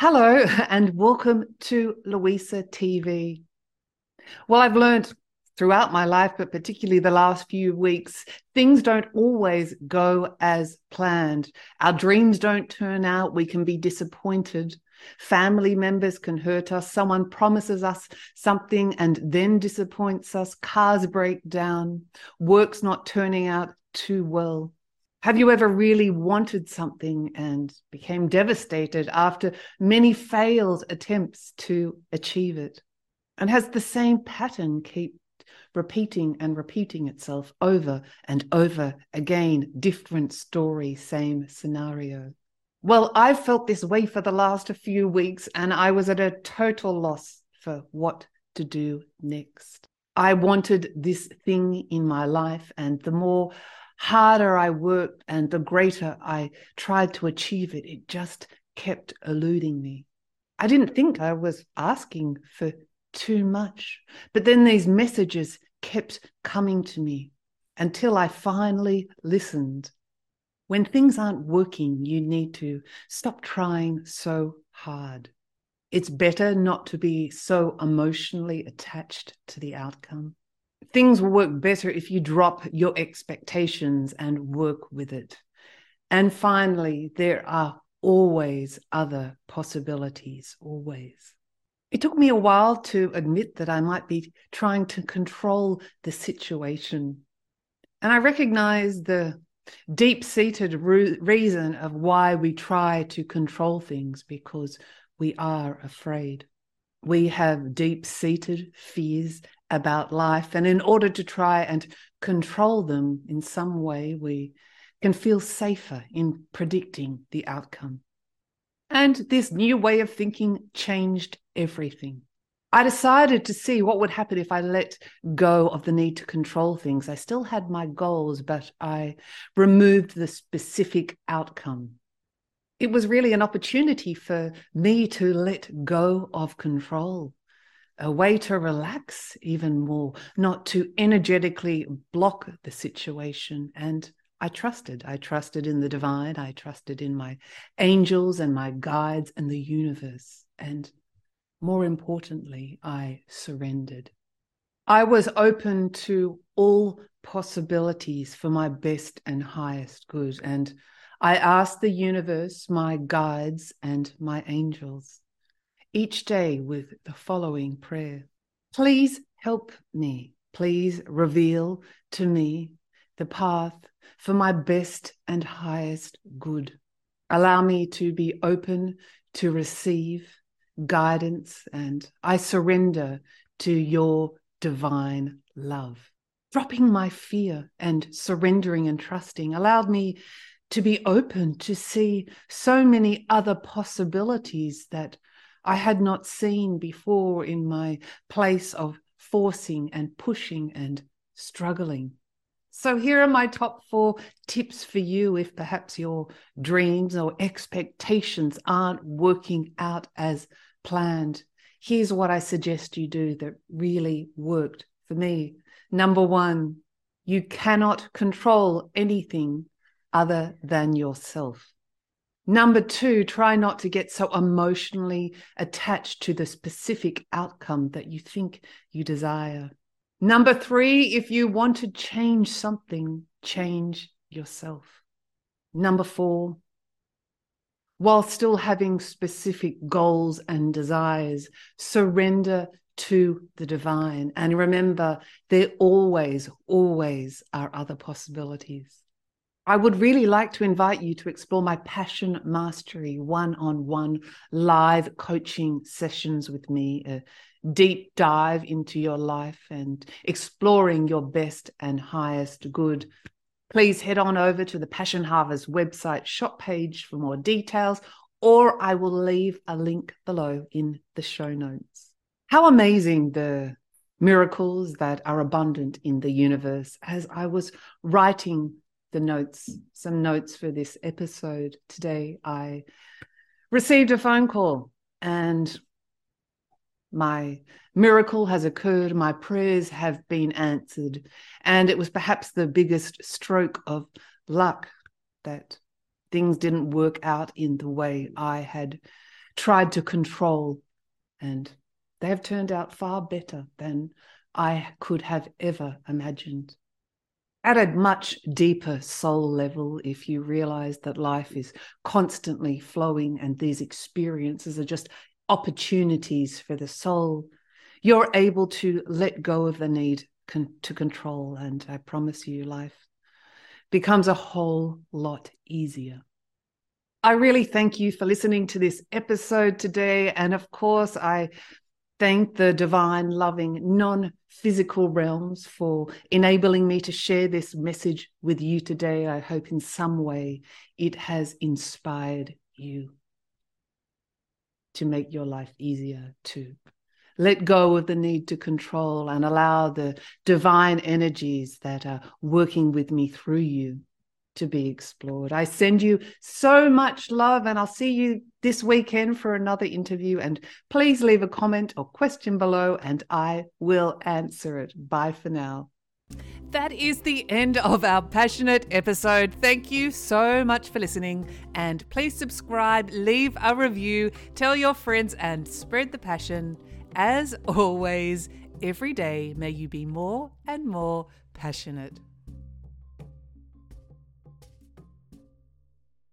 Hello, and welcome to Louisa TV. Well, I've learned throughout my life, but particularly the last few weeks, things don't always go as planned. Our dreams don't turn out. We can be disappointed. Family members can hurt us. Someone promises us something and then disappoints us. Cars break down. Work's not turning out too well. Have you ever really wanted something and became devastated after many failed attempts to achieve it? And has the same pattern keep repeating and repeating itself over and over again? Different story, same scenario. Well, I've felt this way for the last few weeks, and I was at a total loss for what to do next. I wanted this thing in my life, and the more harder I worked and the greater I tried to achieve it, it just kept eluding me. I didn't think I was asking for too much. But then these messages kept coming to me until I finally listened. When things aren't working, you need to stop trying so hard. It's better not to be so emotionally attached to the outcome things will work better if you drop your expectations and work with it. And finally, there are always other possibilities, always. It took me a while to admit that I might be trying to control the situation. And I recognize the deep seated re- reason of why we try to control things because we are afraid. We have deep seated fears about life. And in order to try and control them in some way, we can feel safer in predicting the outcome. And this new way of thinking changed everything. I decided to see what would happen if I let go of the need to control things. I still had my goals, but I removed the specific outcome. It was really an opportunity for me to let go of control a way to relax even more, not to energetically block the situation. And I trusted. I trusted in the divine. I trusted in my angels and my guides and the universe. And more importantly, I surrendered. I was open to all possibilities for my best and highest good. And I asked the universe, my guides, and my angels each day with the following prayer Please help me. Please reveal to me the path for my best and highest good. Allow me to be open to receive guidance, and I surrender to your divine love. Dropping my fear and surrendering and trusting allowed me to be open to see so many other possibilities that I had not seen before in my place of forcing and pushing and struggling. So, here are my top four tips for you if perhaps your dreams or expectations aren't working out as planned. Here's what I suggest you do that really worked for me. Number one, you cannot control anything other than yourself. Number two, try not to get so emotionally attached to the specific outcome that you think you desire. Number three, if you want to change something, change yourself. Number four, while still having specific goals and desires, surrender to the divine. And remember, there always, always are other possibilities. I would really like to invite you to explore my Passion Mastery one on one live coaching sessions with me, a deep dive into your life and exploring your best and highest good. Please head on over to the Passion Harvest website shop page for more details or I will leave a link below in the show notes. How amazing the miracles that are abundant in the universe. As I was writing the notes, some notes for this episode today, I received a phone call and my miracle has occurred, my prayers have been answered. And it was perhaps the biggest stroke of luck that things didn't work out in the way I had tried to control. And they have turned out far better than I could have ever imagined. At a much deeper soul level, if you realize that life is constantly flowing and these experiences are just opportunities for the soul, you're able to let go of the need con- to control. And I promise you, life becomes a whole lot easier. I really thank you for listening to this episode today. And of course, I thank the divine, loving, non physical realms for enabling me to share this message with you today. I hope in some way it has inspired you to make your life easier to let go of the need to control and allow the divine energies that are working with me through you to be explored. I send you so much love, and I'll see you this weekend for another interview. And please leave a comment or question below, and I will answer it. Bye for now. That is the end of our passionate episode. Thank you so much for listening. And please subscribe, leave a review, tell your friends, and spread the passion. As always, every day may you be more and more passionate.